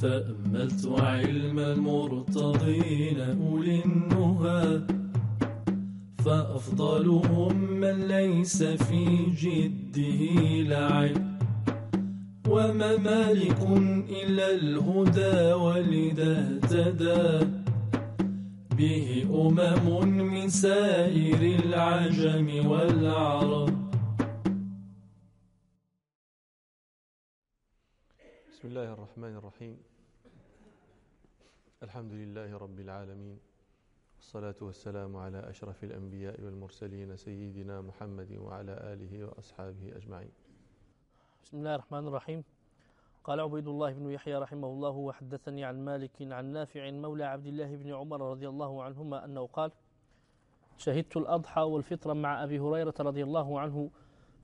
تأملت علم المرتضين أولي النهى فأفضلهم من ليس في جده لعب. وما مالك إلا الهدى ولذا اهتدى. به أمم من سائر العجم والعرب. الله الرحمن الرحيم الحمد لله رب العالمين والصلاة والسلام على أشرف الأنبياء والمرسلين سيدنا محمد وعلى آله وأصحابه أجمعين بسم الله الرحمن الرحيم قال عبيد الله بن يحيى رحمه الله وحدثني عن مالك عن نافع مولى عبد الله بن عمر رضي الله عنهما أنه قال شهدت الأضحى والفطر مع أبي هريرة رضي الله عنه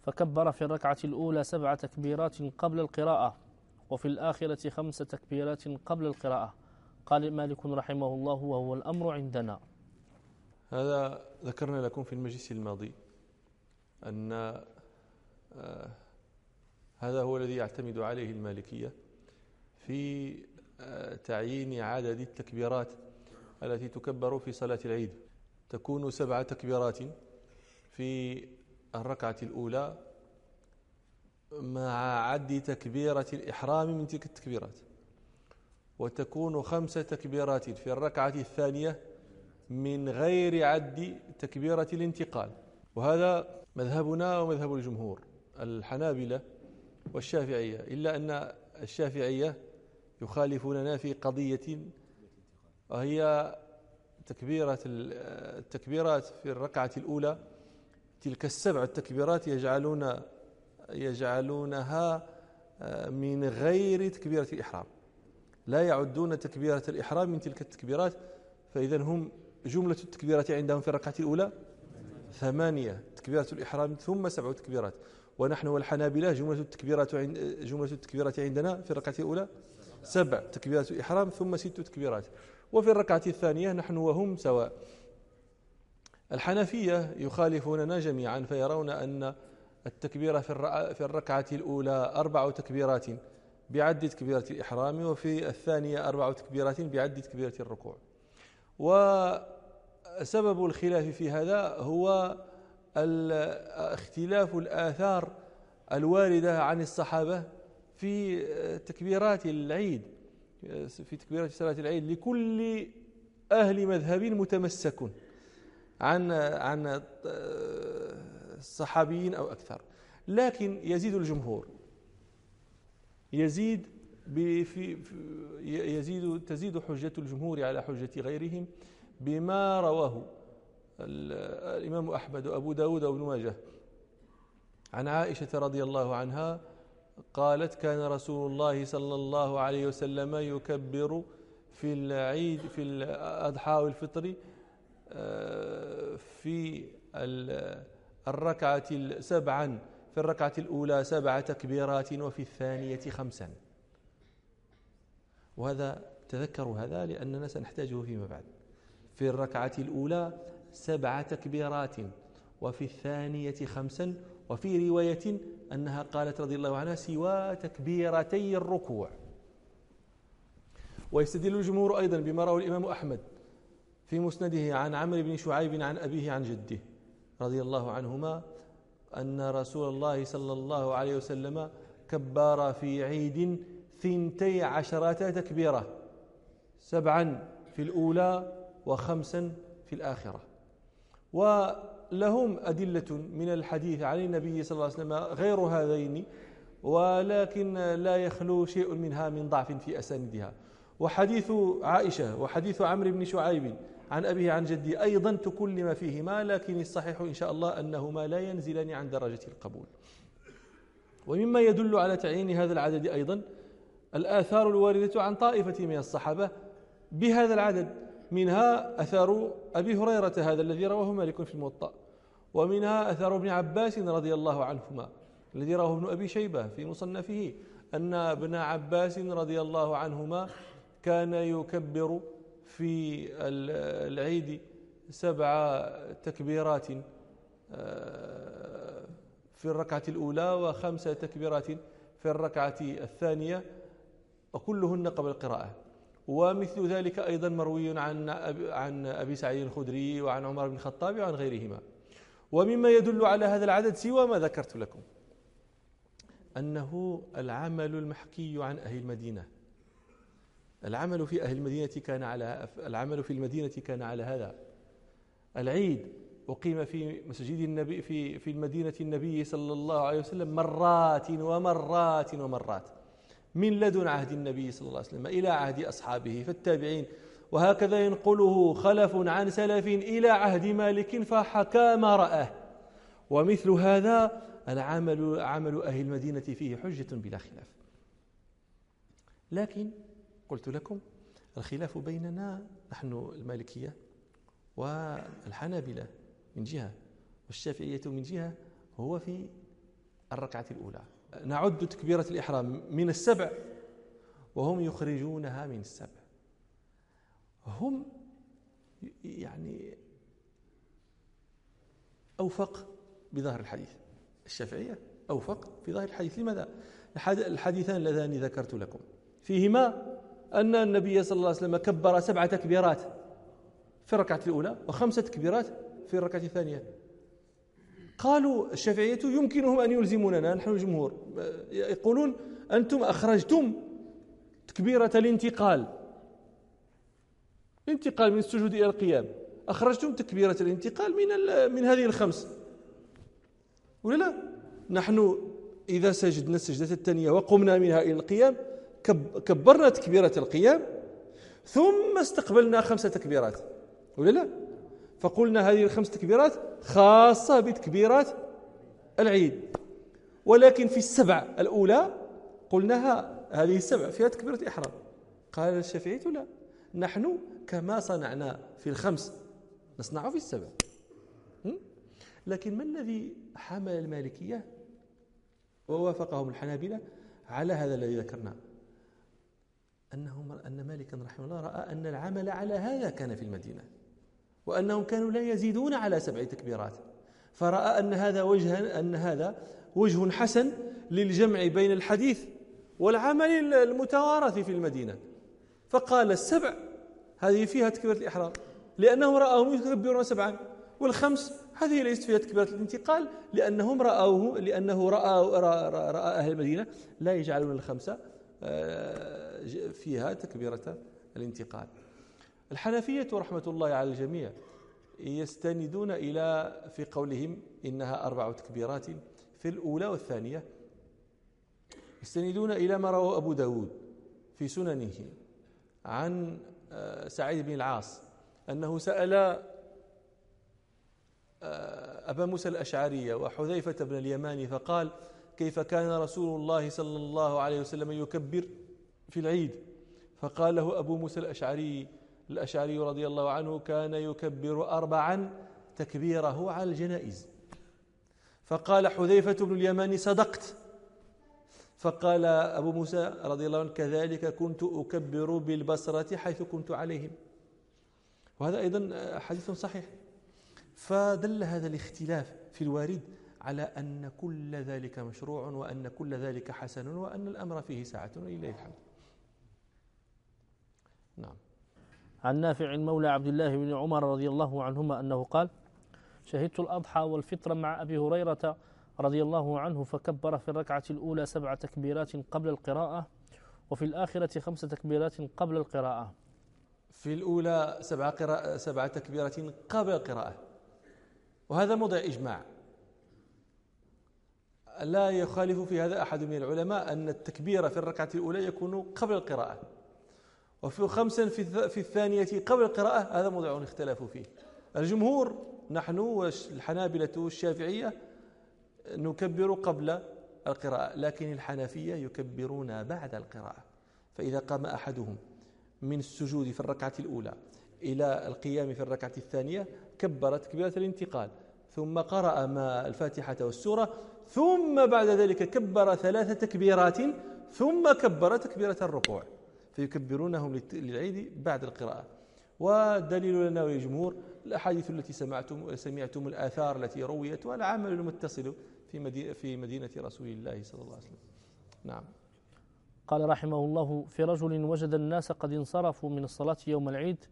فكبر في الركعة الأولى سبع تكبيرات قبل القراءة وفي الآخرة خمس تكبيرات قبل القراءة. قال مالك رحمه الله وهو الأمر عندنا. هذا ذكرنا لكم في المجلس الماضي أن آه، هذا هو الذي يعتمد عليه المالكية في آه، تعيين عدد التكبيرات التي تكبر في صلاة العيد. تكون سبع تكبيرات في الركعة الأولى مع عد تكبيرة الإحرام من تلك التكبيرات. وتكون خمس تكبيرات في الركعة الثانية من غير عد تكبيرة الانتقال. وهذا مذهبنا ومذهب الجمهور الحنابلة والشافعية إلا أن الشافعية يخالفوننا في قضية وهي تكبيرة التكبيرات في الركعة الأولى. تلك السبع التكبيرات يجعلون يجعلونها آه، من غير تكبيرة الإحرام. لا يعدون تكبيرة الإحرام من تلك التكبيرات فإذا هم جملة التكبيرات عندهم في الركعة الأولى ثمانية تكبيرة الإحرام ثم سبع تكبيرات. ونحن والحنابلة جملة التكبيرات عند جملة التكبيرات عندنا في الركعة الأولى سبع تكبيرات الإحرام ثم ست تكبيرات. وفي الركعة الثانية نحن وهم سواء. الحنفية يخالفوننا جميعا فيرون أن التكبيرة في الركعة الأولى أربع تكبيرات بعد تكبيرة الإحرام وفي الثانية أربع تكبيرات بعد تكبيرة الركوع. وسبب الخلاف في هذا هو اختلاف الآثار الواردة عن الصحابة في تكبيرات العيد في تكبيرات صلاة العيد لكل أهل مذهب متمسك عن عن الصحابيين أو أكثر. لكن يزيد الجمهور. يزيد في يزيد تزيد حجة الجمهور على حجة غيرهم بما رواه الإمام أحمد وأبو داود وابن ماجه. عن عائشة رضي الله عنها قالت كان رسول الله صلى الله عليه وسلم يكبر في العيد في الأضحى والفطر آه، في الركعة سبعا في الركعة الأولى سبع تكبيرات وفي الثانية خمسا. وهذا تذكروا هذا لأننا سنحتاجه فيما بعد. في الركعة الأولى سبع تكبيرات وفي الثانية خمسا. وفي رواية أنها قالت رضي الله عنها سوى تكبيرتي الركوع. ويستدل الجمهور أيضا بما روى الإمام أحمد في مسنده عن عمرو بن شعيب عن أبيه عن جده. رضي الله عنهما أن رسول الله صلى الله عليه وسلم كبر في عيد ثنتي عشرة تكبيرة سبعا في الأولى وخمسا في الآخرة. ولهم أدلة من الحديث عن النبي صلى الله عليه وسلم غير هذين ولكن لا يخلو شيء منها من ضعف في أساندها وحديث عائشة وحديث عمرو بن شعيب عن أبيه عن جدي أيضا تكلم فيهما لكن الصحيح إن شاء الله أنهما لا ينزلان عن درجة القبول. ومما يدل على تعيين هذا العدد أيضا الآثار الواردة عن طائفة من الصحابة بهذا العدد. منها أثار أبي هريرة هذا الذي رواه مالك في الموطأ ومنها أثار ابن عباس رضي الله عنهما الذي رواه ابن أبي شيبة في مصنفه أن ابن عباس رضي الله عنهما كان يكبر في العيد سبع تكبيرات آه، في الركعة الأولى وخمس تكبيرات في الركعة الثانية وكلهن قبل القراءة. ومثل ذلك أيضا مروي عن عن أبي سعيد الخدري وعن عمر بن الخطاب وعن غيرهما. ومما يدل على هذا العدد سوى ما ذكرت لكم أنه العمل المحكي عن أهل المدينة. العمل في أهل المدينة كان على العمل في المدينة كان على هذا. العيد أقيم في مسجد النبي في في المدينة النبي صلى الله عليه وسلم مرات ومرات ومرات. من لدن عهد النبي صلى الله عليه وسلم إلى عهد أصحابه فالتابعين. وهكذا ينقله خلف عن سلف إلى عهد مالك فحكى ما رآه ومثل هذا العمل عمل أهل المدينة فيه حجة بلا خلاف. لكن قلت لكم الخلاف بيننا نحن المالكية والحنابلة من جهة والشافعية من جهة هو في الركعة الأولى. نعد تكبيرة الإحرام من السبع وهم يخرجونها من السبع. هم يعني أوفق بظاهر الحديث. الشافعية أوفق في ظاهر الحديث. لماذا؟ الحديثان اللذان ذكرت لكم. فيهما أن النبي صلى الله عليه وسلم كبر سبع تكبيرات في الركعة الأولى وخمس تكبيرات في الركعة الثانية. قالوا الشافعية يمكنهم أن يلزموننا نحن الجمهور. يقولون أنتم أخرجتم تكبيرة الانتقال. الانتقال من السجود إلى القيام. أخرجتم تكبيرة الانتقال من من هذه الخمس. ولا لا؟ نحن إذا سجدنا السجدة الثانية وقمنا منها إلى القيام كبرنا تكبيرة القيام ثم استقبلنا خمس تكبيرات ولا لا؟ فقلنا هذه الخمس تكبيرات خاصة بتكبيرات العيد. ولكن في السبع الأولى قلناها هذه السبع فيها تكبيرة الإحرام قال الشافعي لا نحن كما صنعنا في الخمس نصنع في السبع. لكن ما الذي حمل المالكية؟ ووافقهم الحنابلة على هذا الذي ذكرناه. أنه أن مالكا رحمه الله رأى أن العمل على هذا كان في المدينة وأنهم كانوا لا يزيدون على سبع تكبيرات. فرأى أن هذا وجه أن هذا وجه حسن للجمع بين الحديث والعمل المتوارث في المدينة. فقال السبع هذه فيها تكبيرة الإحرام لأنهم رأوهم يكبرون سبعا والخمس هذه ليست فيها تكبيرة الانتقال لأنهم رأوه لأنه رأى, رأى, رأى أهل المدينة لا يجعلون الخمسة آه، فيها تكبيرة الانتقال. الحنفية رحمة الله على الجميع يستندون إلى في قولهم إنها أربع تكبيرات في الأولى والثانية. يستندون إلى ما رواه أبو داود في سننه عن آه، سعيد بن العاص أنه سأل آه، أبا موسى الأشعري وحذيفة بن اليمان فقال كيف كان رسول الله صلى الله عليه وسلم يكبر في العيد. فقال له أبو موسى الأشعري الأشعري رضي الله عنه كان يكبر أربعا تكبيره على الجنائز. فقال حذيفة بن اليمان صدقت. فقال أبو موسى رضي الله عنه كذلك كنت أكبر بالبصرة حيث كنت عليهم. وهذا أيضا حديث صحيح. فدل هذا الاختلاف في الوارد على أن كل ذلك مشروع وأن كل ذلك حسن وأن الأمر فيه ساعة ولله الحمد. نعم. عن نافع مولى عبد الله بن عمر رضي الله عنهما أنه قال شهدت الأضحى والفطر مع أبي هريرة رضي الله عنه فكبر في الركعة الأولى سبع تكبيرات قبل القراءة وفي الآخرة خمس تكبيرات قبل القراءة. في الأولى سبع, قراءة سبع تكبيرات قبل القراءة. وهذا موضع إجماع. لا يخالف في هذا أحد من العلماء أن التكبير في الركعة الأولى يكون قبل القراءة. وفي خمسا في الثانية قبل القراءة هذا موضع اختلافوا فيه. الجمهور نحن والحنابلة والشافعية نكبر قبل القراءة لكن الحنفية يكبرون بعد القراءة. فإذا قام أحدهم من السجود في الركعة الأولى إلى القيام في الركعة الثانية كبر تكبيرة الانتقال. ثم قرأ ما الفاتحة والسورة ثم بعد ذلك كبر ثلاث تكبيرات ثم كبر تكبيرة الركوع. فيكبرونهم للعيد بعد القراءة. والدليل لنا وللجمهور الأحاديث التي سمعتم سمعتم الآثار التي رويت والعمل المتصل في مدينة, في مدينة رسول الله صلى الله عليه وسلم. نعم. قال رحمه الله في رجل وجد الناس قد انصرفوا من الصلاة يوم العيد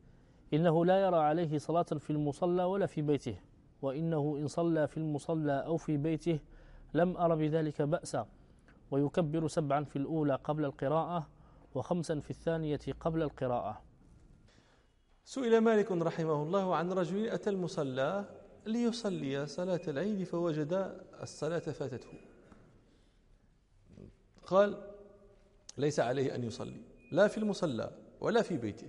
إنه لا يرى عليه صلاة في المصلى ولا في بيته وإنه إن صلى في المصلى أو في بيته لم أر بذلك بأسا ويكبر سبعا في الأولى قبل القراءة وخمسا في الثانية قبل القراءة. سئل مالك رحمه الله عن رجل أتى المصلى ليصلي صلاة العيد فوجد الصلاة فاتته. قال ليس عليه أن يصلي لا في المصلى ولا في بيته.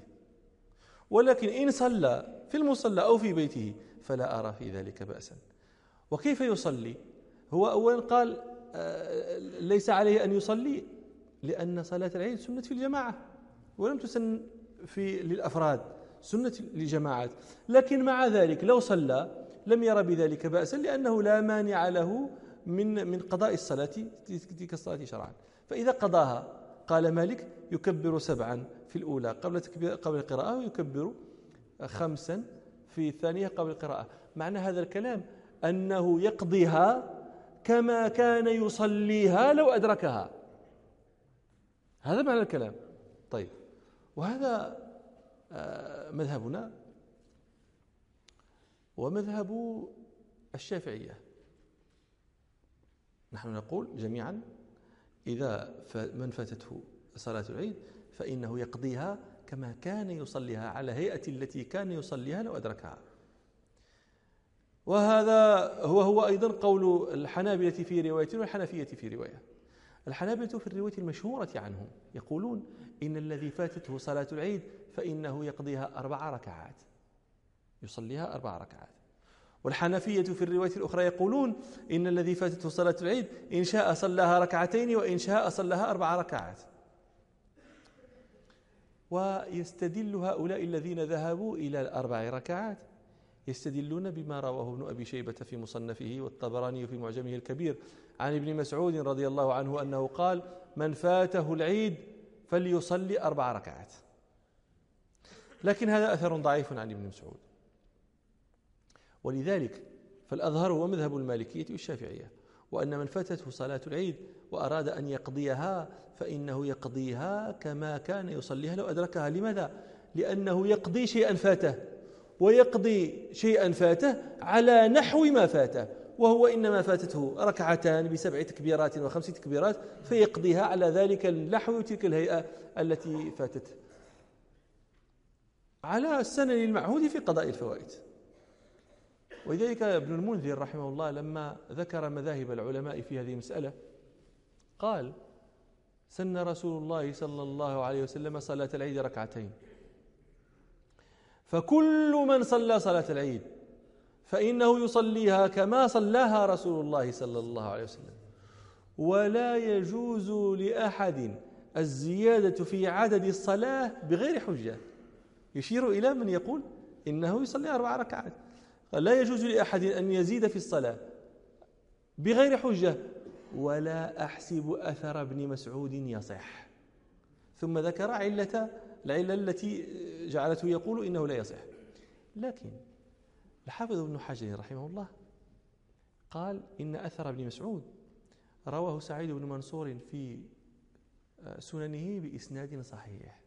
ولكن إن صلى في المصلى أو في بيته فلا أرى في ذلك بأسا. وكيف يصلي؟ هو أولا قال آه، ليس عليه أن يصلي لأن صلاة العيد سنة في الجماعة ولم تسن في للأفراد سنة للجماعات لكن مع ذلك لو صلى لم ير بذلك بأسا لأنه لا مانع له من من قضاء الصلاة تلك الصلاة شرعا. فإذا قضاها قال مالك يكبر سبعا في الأولى قبل قبل القراءة ويكبر خمسا في الثانية قبل القراءة. معنى هذا الكلام أنه يقضيها كما كان يصليها لو أدركها. هذا معنى الكلام. طيب وهذا آه، مذهبنا. ومذهب الشافعية. نحن نقول جميعا إذا من فاتته صلاة العيد فإنه يقضيها كما كان يصليها على هيئة التي كان يصليها لو أدركها. وهذا هو هو أيضا قول الحنابلة في رواية والحنفية في رواية. الحنابلة في الرواية المشهورة عنهم يقولون إن الذي فاتته صلاة العيد فإنه يقضيها أربع ركعات يصليها أربع ركعات. والحنفية في الرواية الأخرى يقولون إن الذي فاتته صلاة العيد إن شاء صلاها ركعتين وإن شاء صلاها أربع ركعات. ويستدل هؤلاء الذين ذهبوا إلى الأربع ركعات. يستدلون بما رواه ابن أبي شيبة في مصنفه والطبراني في معجمه الكبير عن ابن مسعود رضي الله عنه أنه قال من فاته العيد فليصلي أربع ركعات. لكن هذا أثر ضعيف عن ابن مسعود. ولذلك فالأظهر هو مذهب المالكية والشافعية وأن من فاتته صلاة العيد وأراد أن يقضيها فإنه يقضيها كما كان يصليها لو أدركها. لماذا؟ لأنه يقضي شيئا فاته. ويقضي شيئا فاته على نحو ما فاته وهو إنما فاتته ركعتان بسبع تكبيرات وخمس تكبيرات فيقضيها على ذلك النحو وتلك الهيئة التي فاتته على السنن المعهود في قضاء الفوائد. ولذلك ابن المنذر رحمه الله لما ذكر مذاهب العلماء في هذه المسألة قال سن رسول الله صلى الله عليه وسلم صلاة العيد ركعتين. فكل من صلى صلاة العيد فإنه يصليها كما صلاها رسول الله صلى الله عليه وسلم. ولا يجوز لأحد الزيادة في عدد الصلاة بغير حجة. يشير إلى من يقول إنه يصلي أربع ركعات. لا يجوز لأحد أن يزيد في الصلاة بغير حجة. ولا أحسب أثر ابن مسعود يصح. ثم ذكر علة العلة التي جعلته يقول إنه لا يصح. لكن الحافظ ابن حجر رحمه الله قال إن أثر ابن مسعود رواه سعيد بن منصور في سننه بإسناد صحيح.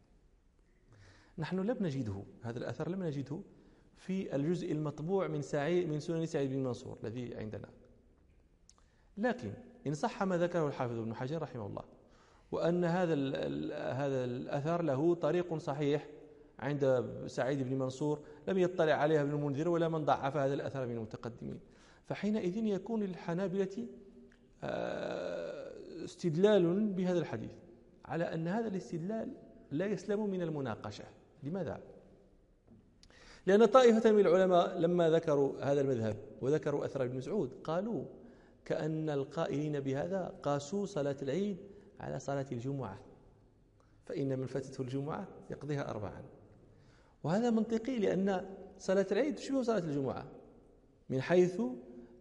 نحن لم نجده هذا الأثر لم نجده في الجزء المطبوع من سعيد من سنن سعيد بن منصور الذي عندنا. لكن إن صح ما ذكره الحافظ ابن حجر رحمه الله وأن هذا هذا الأثر له طريق صحيح عند سعيد بن منصور لم يطلع عليها ابن المنذر ولا من ضعف هذا الأثر من المتقدمين فحينئذ يكون للحنابلة آه، استدلال بهذا الحديث على أن هذا الاستدلال لا يسلم من المناقشة لماذا؟ لأن طائفة من العلماء لما ذكروا هذا المذهب وذكروا أثر ابن مسعود قالوا كأن القائلين بهذا قاسوا صلاة العيد على صلاة الجمعة. فإن من فاتته الجمعة يقضيها أربعا. وهذا منطقي لأن صلاة العيد تشبه صلاة الجمعة. من حيث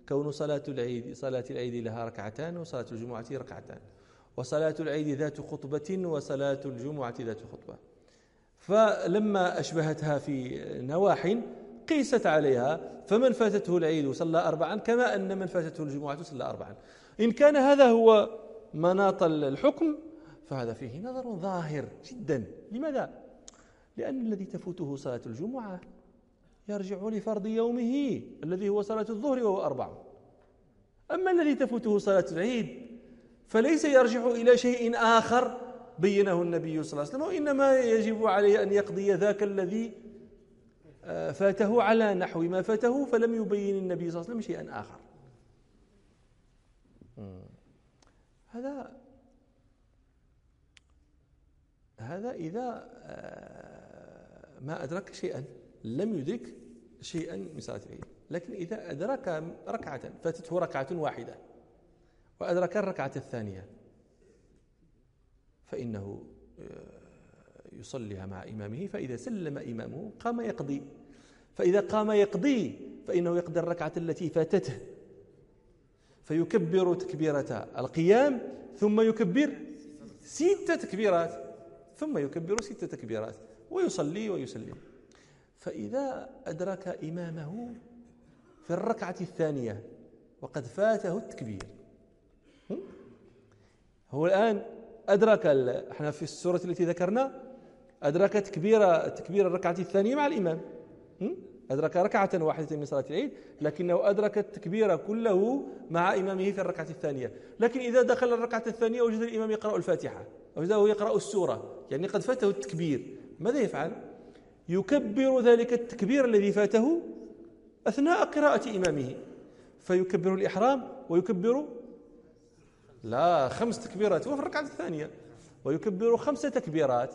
كون صلاة العيد صلاة العيد لها ركعتان وصلاة الجمعة ركعتان. وصلاة العيد ذات خطبة وصلاة الجمعة ذات خطبة. فلما أشبهتها في نواح قيست عليها فمن فاتته العيد صلى أربعا كما أن من فاتته الجمعة صلى أربعا. إن كان هذا هو مناط الحكم فهذا فيه نظر ظاهر جدا. لماذا؟ لأن الذي تفوته صلاة الجمعة يرجع لفرض يومه الذي هو صلاة الظهر وهو أربع. أما الذي تفوته صلاة العيد فليس يرجع إلى شيء آخر بينه النبي صلى الله عليه وسلم وإنما يجب عليه أن يقضي ذاك الذي آه، فاته على نحو ما فاته فلم يبين النبي صلى الله عليه وسلم شيئا آخر. هذا هذا إذا آه، ما أدرك شيئا لم يدرك شيئا من صلاة العيد. لكن إذا أدرك ركعة فاتته ركعة واحدة وأدرك الركعة الثانية فإنه آه، يصليها مع إمامه. فإذا سلم إمامه قام يقضي. فإذا قام يقضي فإنه يقضي الركعة التي فاتته. فيكبر تكبيرة القيام ثم يكبر ست تكبيرات ثم يكبر ست تكبيرات ويصلي ويسلم. فإذا أدرك إمامه في الركعة الثانية وقد فاته التكبير هو الآن أدرك إحنا في السورة التي ذكرنا أدرك تكبير تكبير الركعة الثانية مع الإمام أدرك ركعة واحدة من صلاة العيد لكنه أدرك التكبير كله مع إمامه في الركعة الثانية. لكن إذا دخل الركعة الثانية وجد الإمام يقرأ الفاتحة وجده يقرأ السورة يعني قد فاته التكبير. ماذا يفعل؟ يكبر ذلك التكبير الذي فاته أثناء قراءة إمامه. فيكبر الإحرام ويكبر لا خمس تكبيرات وفي الركعة الثانية. ويكبر خمس تكبيرات.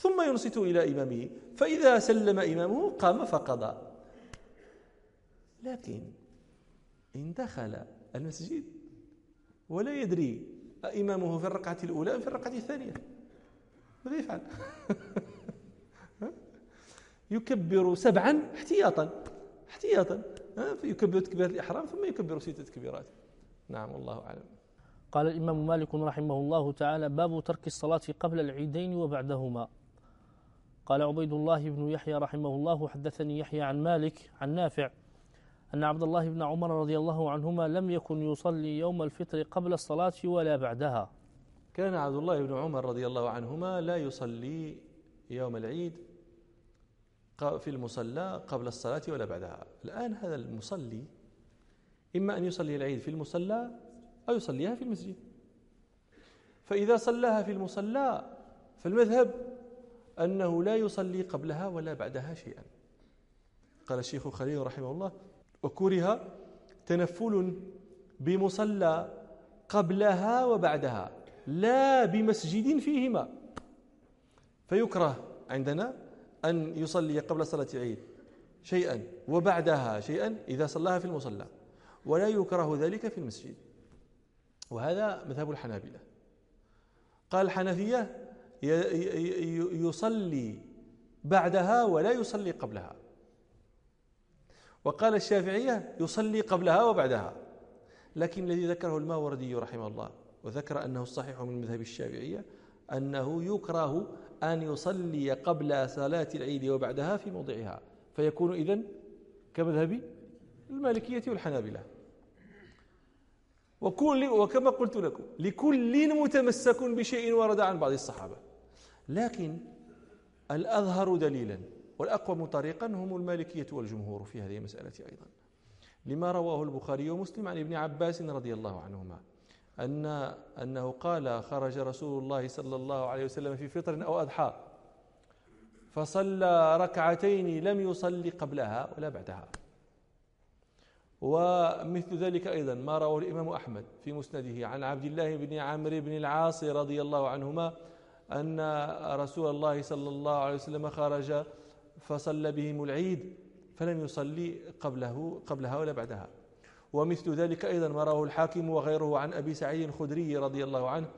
ثم ينصت إلى إمامه فإذا سلم إمامه قام فقضى. لكن إن دخل المسجد ولا يدري إمامه في الركعة الأولى أم في الركعة الثانية. ماذا يفعل؟ يكبر سبعا احتياطا احتياطا فيكبر تكبيرة الإحرام ثم يكبر ستة تكبيرات. نعم والله أعلم. قال الإمام مالك رحمه الله تعالى باب ترك الصلاة قبل العيدين وبعدهما. قال عبيد الله بن يحيى رحمه الله حدثني يحيى عن مالك عن نافع أن عبد الله بن عمر رضي الله عنهما لم يكن يصلي يوم الفطر قبل الصلاة ولا بعدها. كان عبد الله بن عمر رضي الله عنهما لا يصلي يوم العيد في المصلى قبل الصلاة ولا بعدها. الآن هذا المصلي إما أن يصلي العيد في المصلى أو يصليها في المسجد. فإذا صلاها في المصلى فالمذهب أنه لا يصلي قبلها ولا بعدها شيئا. قال الشيخ خليل رحمه الله وكره تنفل بمصلى قبلها وبعدها لا بمسجد فيهما. فيكره عندنا أن يصلي قبل صلاة العيد شيئا وبعدها شيئا إذا صلاها في المصلى ولا يكره ذلك في المسجد. وهذا مذهب الحنابلة. قال الحنفية يصلي بعدها ولا يصلي قبلها. وقال الشافعية يصلي قبلها وبعدها. لكن الذي ذكره الماوردي رحمه الله وذكر أنه الصحيح من مذهب الشافعية أنه يكره أن يصلي قبل صلاة العيد وبعدها في موضعها. فيكون إذن كمذهب المالكية والحنابلة. وكل وكما قلت لكم لكل متمسك بشيء ورد عن بعض الصحابة. لكن الأظهر دليلا والأقوم طريقا هم المالكية والجمهور في هذه المسألة أيضا. لما رواه البخاري ومسلم عن ابن عباس رضي الله عنهما أن أنه قال خرج رسول الله صلى الله عليه وسلم في فطر أو أضحى فصلى ركعتين لم يصلي قبلها ولا بعدها. ومثل ذلك أيضا ما رواه الإمام أحمد في مسنده عن عبد الله بن عمرو بن العاص رضي الله عنهما أن رسول الله صلى الله عليه وسلم خرج فصلى بهم العيد فلم يصلي قبله قبلها ولا بعدها. ومثل ذلك أيضا ما رواه الحاكم وغيره عن أبي سعيد الخدري رضي الله عنه.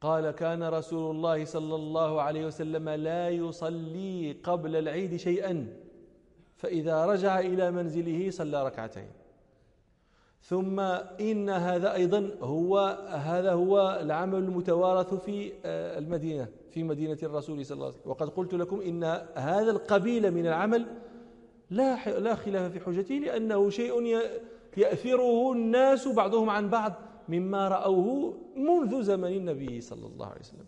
قال كان رسول الله صلى الله عليه وسلم لا يصلي قبل العيد شيئا فإذا رجع إلى منزله صلى ركعتين. ثم إن هذا أيضا هو هذا هو العمل المتوارث في آه، المدينة في مدينة الرسول صلى الله عليه وسلم. وقد قلت لكم إن هذا القبيل من العمل لا لا خلاف في حجته لأنه شيء يأثره الناس بعضهم عن بعض مما رأوه منذ زمن النبي صلى الله عليه وسلم.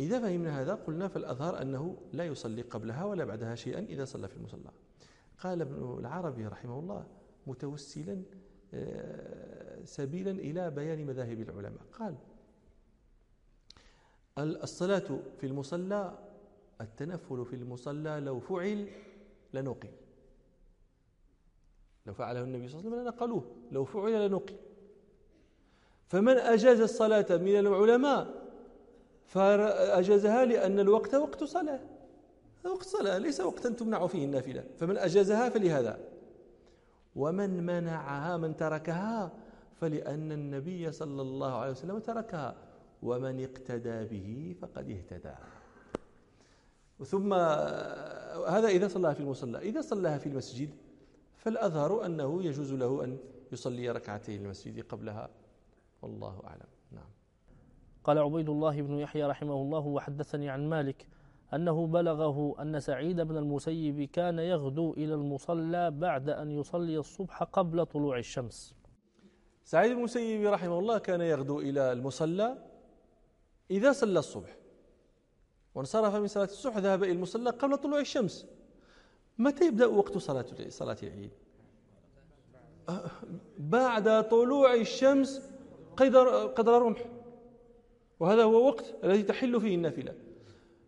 إذا فهمنا هذا قلنا فالأظهر أنه لا يصلي قبلها ولا بعدها شيئا إذا صلى في المصلى. قال ابن العربي رحمه الله متوسلا آه، سبيلا إلى بيان مذاهب العلماء. قال الصلاة في المصلى التنفل في المصلى لو فعل لنقل لو فعله النبي صلى الله عليه وسلم لنقلوه لو فعل لنقل فمن أجاز الصلاة من العلماء فأجازها لأن الوقت وقت صلاة. وقت صلاة ليس وقتا تمنع فيه النافلة. فمن أجازها فلهذا. ومن منعها من تركها فلأن النبي صلى الله عليه وسلم تركها. ومن اقتدى به فقد اهتدى. ثم هذا إذا صلىها في المصلى. إذا صلىها في المسجد فالأظهر أنه يجوز له أن يصلي ركعتين المسجد قبلها. والله أعلم. نعم. قال عبيد الله بن يحيى رحمه الله وحدثني عن مالك أنه بلغه أن سعيد بن المسيب كان يغدو إلى المصلى بعد أن يصلي الصبح قبل طلوع الشمس. سعيد بن المسيب رحمه الله كان يغدو إلى المصلى إذا صلى الصبح وانصرف من صلاة الصبح ذهب إلى المصلى قبل طلوع الشمس. متى يبدأ وقت صلاة صلاة العيد؟ بعد طلوع الشمس قدر قدر رمح. وهذا هو وقت الذي تحل فيه النافلة.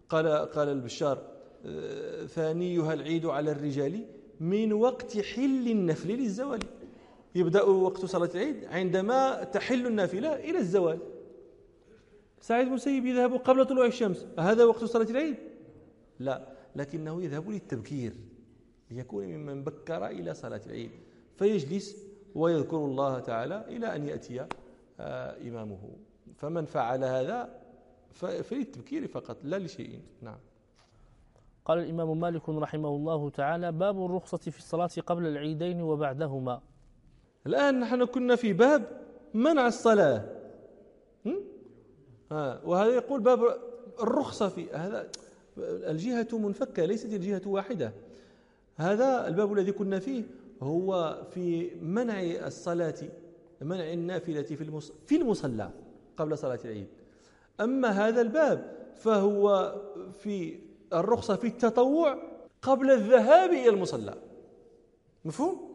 قال قال البشار آه، ثانيها العيد على الرجال من وقت حل النفل للزوال. يبدأ وقت صلاة العيد عندما تحل النافلة إلى الزوال. سعيد بن مسيب يذهب قبل طلوع الشمس. هذا وقت صلاة العيد؟ لا لكنه يذهب للتبكير ليكون ممن بكر إلى صلاة العيد فيجلس ويذكر الله تعالى إلى أن يأتي آه، إمامه. فمن فعل هذا فللتبكير فقط لا لشيء. نعم. قال الإمام مالك رحمه الله تعالى باب الرخصة في الصلاة قبل العيدين وبعدهما. الآن نحن كنا في باب منع الصلاة. ها وهذا يقول باب الرخصة في هذا. الجهة منفكة ليست الجهة واحدة. هذا الباب الذي كنا فيه هو في منع الصلاة منع النافلة في في المصلى قبل صلاة العيد. أما هذا الباب فهو في الرخصة في التطوع قبل الذهاب إلى المصلى. مفهوم؟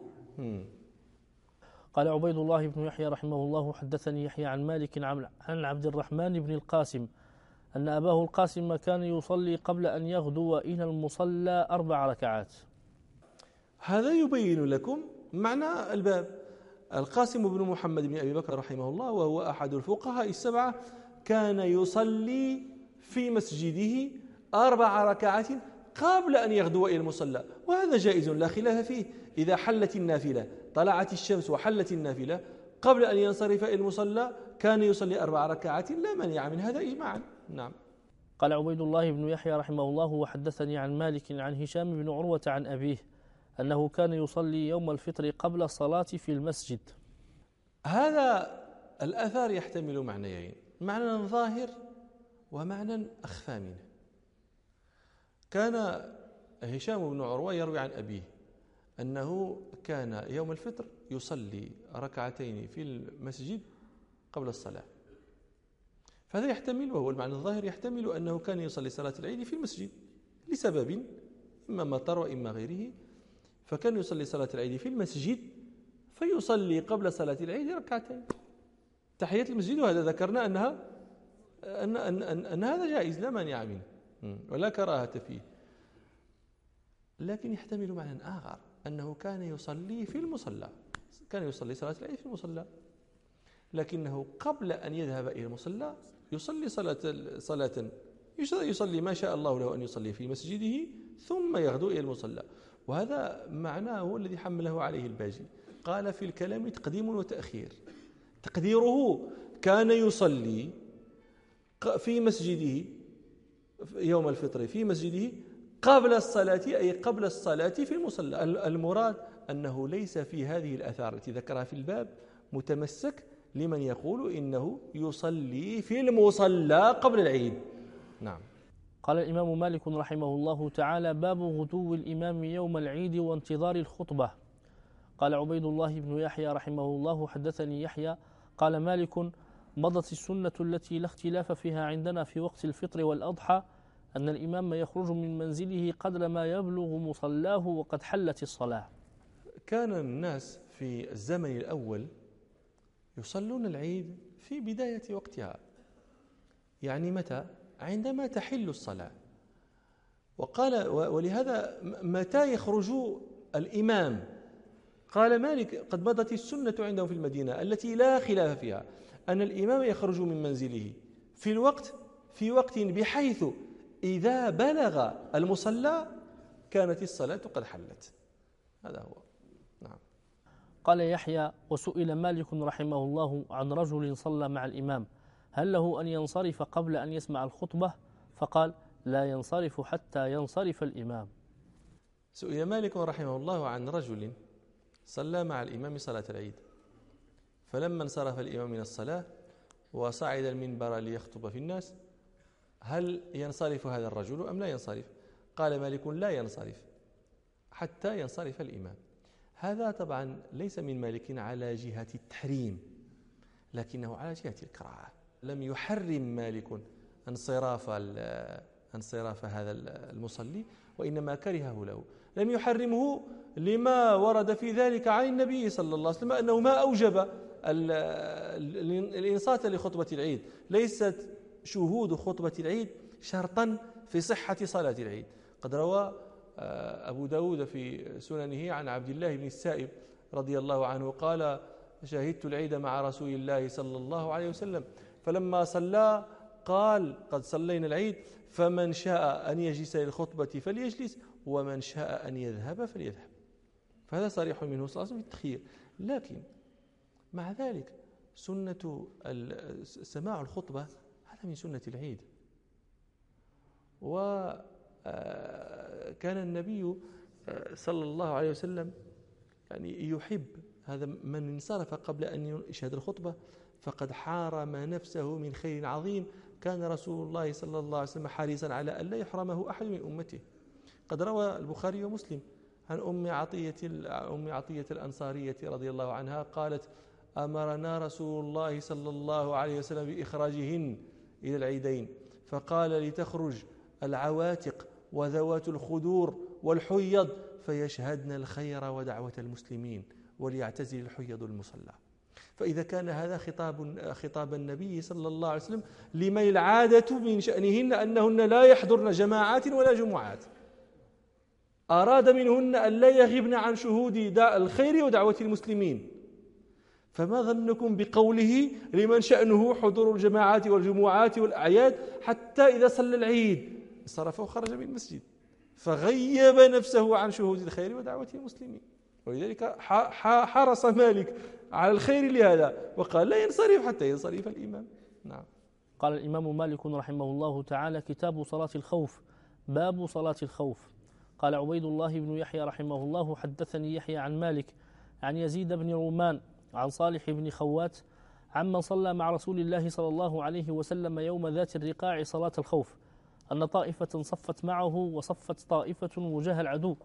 قال عبيد الله بن يحيى رحمه الله حدثني يحيى عن مالك عن عبد الرحمن بن القاسم أن أباه القاسم كان يصلي قبل أن يغدو إلى المصلى أربع ركعات. هذا يبين لكم معنى الباب. القاسم بن محمد بن أبي بكر رحمه الله وهو أحد الفقهاء السبعة كان يصلي في مسجده أربع ركعات قبل أن يغدو إلى المصلى وهذا جائز لا خلاف فيه. إذا حلت النافلة طلعت الشمس وحلت النافلة قبل أن ينصرف إلى المصلى كان يصلي أربع ركعات لا مانع من هذا إجماعا. نعم. قال عبيد الله بن يحيى رحمه الله وحدثني عن مالك عن هشام بن عروة عن أبيه أنه كان يصلي يوم الفطر قبل الصلاة في المسجد. هذا الأثر يحتمل معنيين. معنى ظاهر ومعنى أخفى منه. كان هشام بن عروة يروي عن أبيه أنه كان يوم الفطر يصلي ركعتين في المسجد قبل الصلاة. فهذا يحتمل وهو المعنى الظاهر يحتمل أنه كان يصلي صلاة العيد في المسجد لسبب إما مطر وإما غيره. فكان يصلي صلاة العيد في المسجد فيصلي قبل صلاة العيد ركعتين. تحية المسجد وهذا ذكرنا أنها أن, أن, أن, أن هذا جائز لا مانع منه. ولا كراهة فيه. لكن يحتمل معنى آخر أنه كان يصلي في المصلى. كان يصلي صلاة العيد في المصلى. لكنه قبل أن يذهب إلى المصلى يصلي صلاة صلاة يصلي ما شاء الله له أن يصلي في مسجده ثم يغدو إلى المصلى. وهذا معناه هو الذي حمله عليه الباجي. قال في الكلام تقديم وتأخير. تقديره كان يصلي في مسجده يوم الفطر في مسجده قبل الصلاة أي قبل الصلاة في المصلى. المراد أنه ليس في هذه الأثار التي ذكرها في الباب متمسك لمن يقول إنه يصلي في المصلى قبل العيد. نعم. قال الإمام مالك رحمه الله تعالى باب غدو الإمام يوم العيد وانتظار الخطبة قال عبيد الله بن يحيى رحمه الله حدثني يحيى قال مالك مضت السنة التي لا اختلاف فيها عندنا في وقت الفطر والأضحى أن الإمام يخرج من منزله قدر ما يبلغ مصلاه وقد حلت الصلاة. كان الناس في الزمن الأول يصلون العيد في بداية وقتها يعني متى؟ عندما تحل الصلاة. وقال ولهذا متى يخرج الإمام؟ قال مالك قد مضت السنة عندهم في المدينة التي لا خلاف فيها أن الإمام يخرج من منزله في الوقت في وقت بحيث إذا بلغ المصلى كانت الصلاة قد حلت. هذا هو. نعم. قال يحيى وسئل مالك رحمه الله عن رجل صلى مع الإمام هل له أن ينصرف قبل أن يسمع الخطبة؟ فقال لا ينصرف حتى ينصرف الإمام. سئل مالك رحمه الله عن رجل صلى مع الإمام صلاة العيد. فلما انصرف الإمام من الصلاة وصعد المنبر ليخطب في الناس هل ينصرف هذا الرجل أم لا ينصرف؟ قال مالك لا ينصرف حتى ينصرف الإمام. هذا طبعا ليس من مالك على جهة التحريم لكنه على جهة الكراهة. لم يحرم مالك انصراف انصراف هذا المصلي وإنما كرهه له. لم يحرمه لما ورد في ذلك عن النبي صلى الله عليه وسلم أنه ما أوجب الإنصات لخطبة العيد. ليست شهود خطبة العيد شرطا في صحة صلاة العيد. قد روى آه، أبو داود في سننه عن عبد الله بن السائب رضي الله عنه قال شهدت العيد مع رسول الله صلى الله عليه وسلم فلما صلى قال قد صلينا العيد فمن شاء أن يجلس للخطبة فليجلس ومن شاء أن يذهب فليذهب. فهذا صريح منه صلى الله عليه وسلم في التخيير. لكن مع ذلك سنة سماع الخطبة هذا من سنة العيد. وكان آه، النبي آه، صلى الله عليه وسلم يعني يحب هذا من انصرف قبل أن يشهد الخطبة فقد حارم نفسه من خير عظيم. كان رسول الله صلى الله عليه وسلم حريصا على أن لا يحرمه أحد من أمته. قد روى البخاري ومسلم عن أم عطية أم عطية الأنصارية رضي الله عنها قالت أمرنا رسول الله صلى الله عليه وسلم بإخراجهن إلى العيدين فقال لتخرج العواتق وذوات الخدور والحيض فيشهدن الخير ودعوة المسلمين وليعتزل الحيض المصلى. فإذا كان هذا خطاب خطاب النبي صلى الله عليه وسلم لمن العادة من شأنهن أنهن لا يحضرن جماعات ولا جمعات. أراد منهن أن لا يغبن عن شهود الخير ودعوة المسلمين. فما ظنكم بقوله لمن شأنه حضور الجماعات والجمعات والأعياد حتى إذا صلى العيد؟ صرف وخرج من المسجد. فغيب نفسه عن شهود الخير ودعوة المسلمين. ولذلك حرص مالك على الخير لهذا وقال لا ينصرف حتى ينصرف الإمام. نعم. قال الإمام مالك رحمه الله تعالى كتاب صلاة الخوف. باب صلاة الخوف. قال عبيد الله بن يحيى رحمه الله حدثني يحيى عن مالك عن يزيد بن رومان عن صالح بن خوات عمن صلى مع رسول الله صلى الله عليه وسلم يوم ذات الرقاع صلاة الخوف أن طائفة صفت معه وصفت طائفة وجاه العدو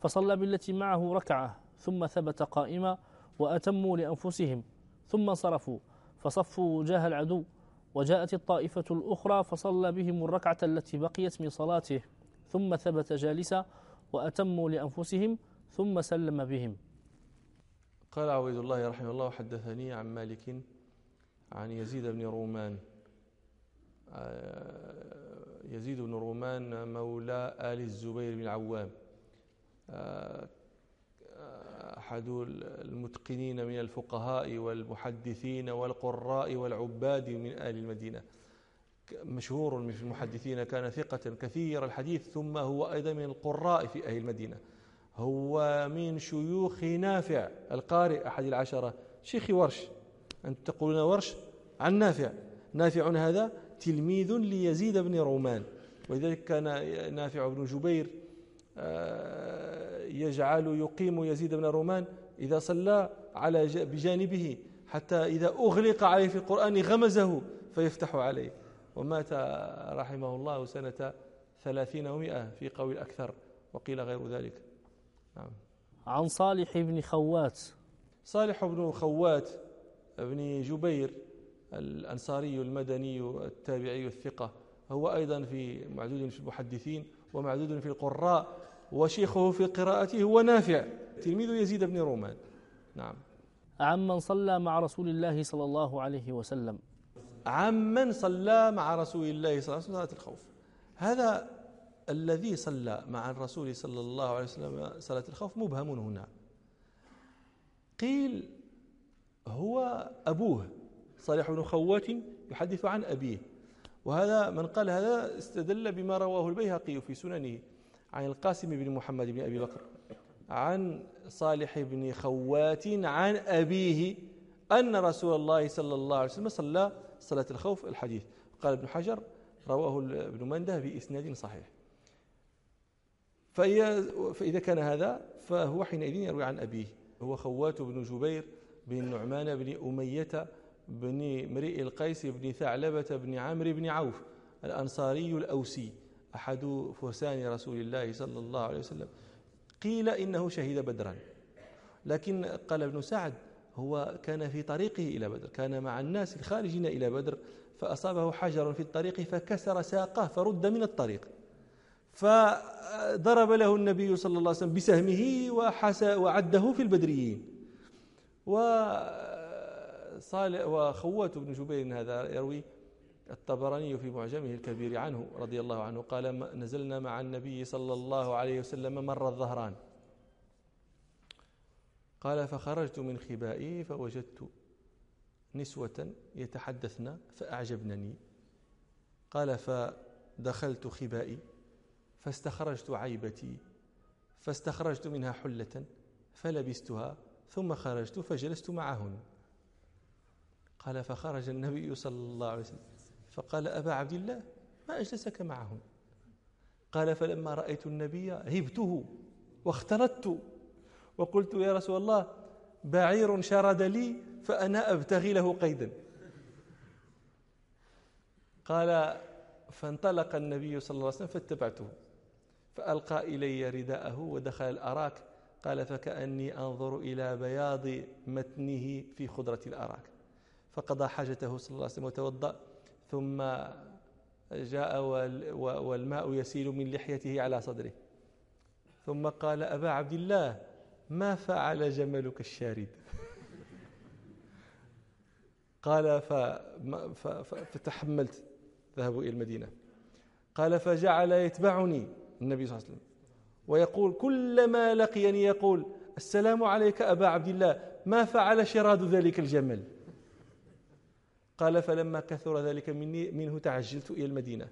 فصلى بالتي معه ركعة ثم ثبت قائما وأتموا لأنفسهم ثم انصرفوا فصفوا وجاه العدو وجاءت الطائفة الأخرى فصلى بهم الركعة التي بقيت من صلاته. ثم ثبت جالسا وأتموا لأنفسهم ثم سلم بهم. قال عبيد الله رحمه الله حدثني عن مالك عن يزيد بن رومان. آه، يزيد بن رومان مولى آل الزبير بن العوام. آه، أحد المتقنين من الفقهاء والمحدثين والقراء والعباد من آل المدينة. مشهور في المحدثين كان ثقة كثير الحديث ثم هو أيضا من القراء في أهل المدينة. هو من شيوخ نافع القارئ أحد العشرة. شيخ ورش أنتم تقولون ورش؟ عن نافع. نافع هذا تلميذ ليزيد بن رومان. ولذلك كان نافع بن جبير آه، يجعل يقيم يزيد بن رومان إذا صلى على بجانبه حتى إذا أغلق عليه في القرآن غمزه فيفتح عليه. ومات رحمه الله سنة ثلاثين ومائة في قول أكثر وقيل غير ذلك. نعم. عن صالح بن خوات. صالح بن خوات بن جبير الأنصاري المدني التابعي الثقة هو أيضا في معدود في المحدثين ومعدود في القراء وشيخه في قراءته هو نافع. تلميذ يزيد بن رومان. نعم. عمن صلى مع رسول الله صلى الله عليه وسلم. عمن صلى مع رسول الله صلى الله عليه وسلم صلاة الخوف. هذا الذي صلى مع الرسول صلى الله عليه وسلم صلاة الخوف مبهم هنا. قيل هو أبوه صالح بن خوات يحدث عن أبيه. وهذا من قال هذا استدل بما رواه البيهقي في سننه عن القاسم بن محمد بن أبي بكر عن صالح بن خوات عن أبيه أن رسول الله صلى الله عليه وسلم صلى صلاة الخوف الحديث. قال ابن حجر رواه ابن مندة بإسناد صحيح. فإذا كان هذا فهو حينئذ يروي عن أبيه. هو خوات بن جبير بن نعمان بن أمية بن مريء القيس بن ثعلبة بن عمرو بن عوف الأنصاري الأوسي. أحد فرسان رسول الله صلى الله عليه وسلم. قيل إنه شهد بدرا. لكن قال ابن سعد هو كان في طريقه إلى بدر كان مع الناس الخارجين إلى بدر فأصابه حجر في الطريق فكسر ساقه فرد من الطريق. فضرب له النبي صلى الله عليه وسلم بسهمه وحس وعده في البدريين. وصالح وخوات بن جبير هذا يروي الطبراني في معجمه الكبير عنه رضي الله عنه قال نزلنا مع النبي صلى الله عليه وسلم مر الظهران. قال فخرجت من خبائي فوجدت نسوة يتحدثن فأعجبنني. قال فدخلت خبائي فاستخرجت عيبتي فاستخرجت منها حلة فلبستها ثم خرجت فجلست معهن. قال فخرج النبي صلى الله عليه وسلم فقال أبا عبد الله ما أجلسك معهن؟ قال فلما رأيت النبي هبته واختلطت. وقلت يا رسول الله بعير شرد لي فأنا أبتغي له قيدا. قال فانطلق النبي صلى الله عليه وسلم فاتبعته فألقى إلي رداءه ودخل الأراك قال فكأني أنظر إلى بياض متنه في خضرة الأراك. فقضى حاجته صلى الله عليه وسلم وتوضأ ثم جاء والماء يسيل من لحيته على صدره. ثم قال أبا عبد الله ما فعل جملك الشارد؟ قال فتحملت ذهبوا إلى المدينة. قال فجعل يتبعني النبي صلى الله عليه وسلم. ويقول كلما لقيني يقول السلام عليك أبا عبد الله ما فعل شراد ذلك الجمل؟ قال فلما كثر ذلك مني منه تعجلت إلى المدينة.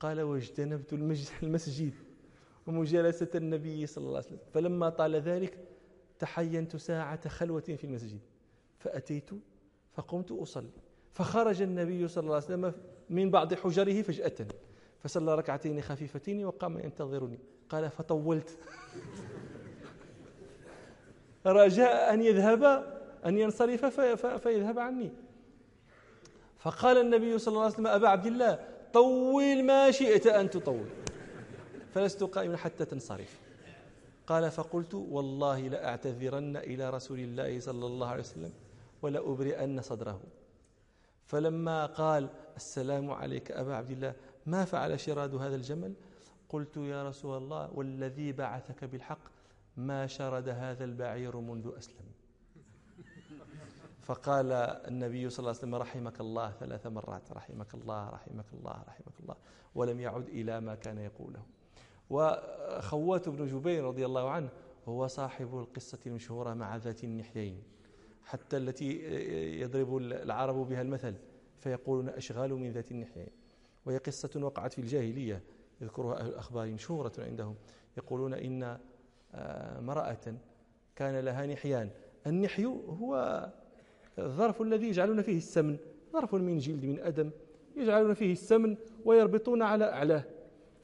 قال واجتنبت المسجد. ومجالسة النبي صلى الله عليه وسلم. فلما طال ذلك تحينت ساعة خلوة في المسجد. فأتيت فقمت أصلي. فخرج النبي صلى الله عليه وسلم من بعض حجره فجأة. فصلى ركعتين خفيفتين وقام ينتظرني. قال فطولت. رجاء أن يذهب أن ينصرف فيذهب عني. فقال النبي صلى الله عليه وسلم أبا عبد الله طول ما شئت أن تطول. فلست قائما حتى تنصرف. قال فقلت والله لأعتذرن إلى رسول الله صلى الله عليه وسلم ولأبرئن صدره. فلما قال السلام عليك أبا عبد الله ما فعل شراد هذا الجمل؟ قلت يا رسول الله والذي بعثك بالحق ما شرد هذا البعير منذ أسلم. فقال النبي صلى الله عليه وسلم رحمك الله ثلاث مرات رحمك الله رحمك الله رحمك الله ولم يعد إلى ما كان يقوله. وخوات بن جبير رضي الله عنه هو صاحب القصة المشهورة مع ذات النحيين حتى التي يضرب العرب بها المثل فيقولون أشغال من ذات النحيين وهي قصة وقعت في الجاهلية يذكرها أهل الأخبار مشهورة عندهم. يقولون إن آه، امرأة كان لها نحيان. النحي هو الظرف الذي يجعلون فيه السمن ظرف من جلد من أدم يجعلون فيه السمن ويربطون على أعلاه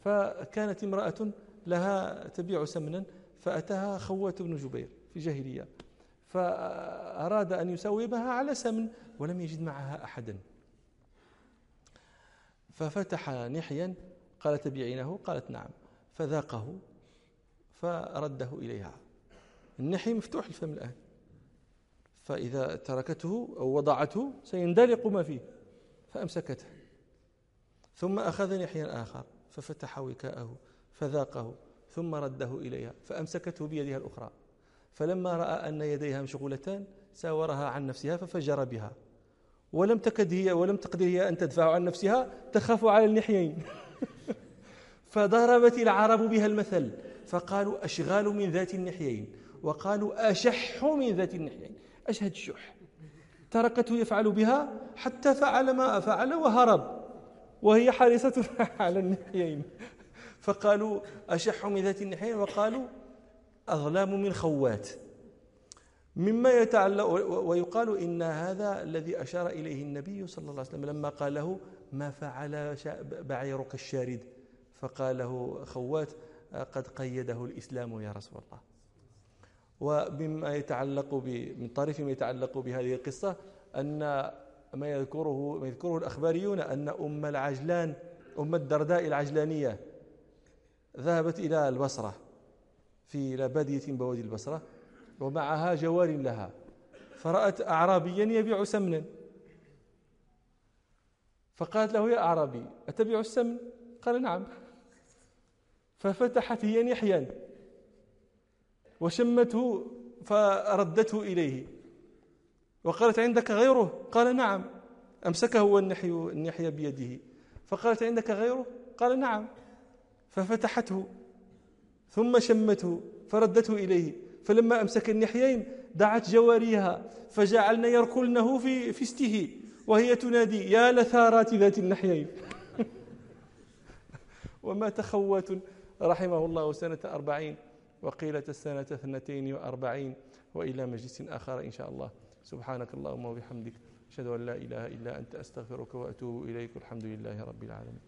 فكانت امرأة لها تبيع سمنا فأتاها خوات بن جبير في جاهلية فأراد أن يسوبها على سمن ولم يجد معها أحدا. ففتح نحيا قال تبيعينه قالت نعم. فذاقه فرده إليها. النحي مفتوح الفم الآن. فإذا تركته أو وضعته سيندلق ما فيه فأمسكته. ثم أخذ نحيا آخر. ففتح وكاءه فذاقه ثم رده إليها فأمسكته بيدها الأخرى. فلما رأى أن يديها مشغولتان ساورها عن نفسها ففجر بها. ولم تكد هي ولم تقدر هي أن تدفع عن نفسها تخاف على اللحيين فضربت العرب بها المثل فقالوا أشغال من ذات النحيين وقالوا أشح من ذات النحيين. أشهد الشح تركته يفعل بها حتى فعل ما فعل وهرب. وهي حارسة على النحيين. فقالوا أشح من ذات النحيين؟ وقالوا أظلام من خوات. مما يتعلق ويقال إن هذا الذي أشار إليه النبي صلى الله عليه وسلم لما قال له ما فعل بعيرك الشارد فقال له خوات قد قيده الإسلام يا رسول الله. ومما يتعلق من طريف ما يتعلق بهذه القصة أن ما يذكره ما يذكره الأخباريون أن أم العجلان أم الدرداء العجلانية ذهبت إلى البصرة في إلى بادية بوادي البصرة ومعها جوار لها فرأت أعرابيا يبيع سمنا. فقالت له يا أعرابي أتبيع السمن؟ قال نعم. ففتحت هي نحيا وشمته فردته إليه. وقالت عندك غيره؟ قال نعم. أمسكه هو النحي النحية بيده. فقالت عندك غيره؟ قال نعم. ففتحته ثم شمته فردته إليه. فلما أمسك النحيين دعت جواريها فجعلن يركلنه في فسته وهي تنادي يا لثارات ذات النحيين. ومات خوات رحمه الله سنة أربعين وقيلة السنة اثنتين وأربعين وإلى مجلس آخر إن شاء الله. سبحانك اللهم وبحمدك أشهد أن لا إله إلا أنت أستغفرك وأتوب إليك والحمد لله رب العالمين.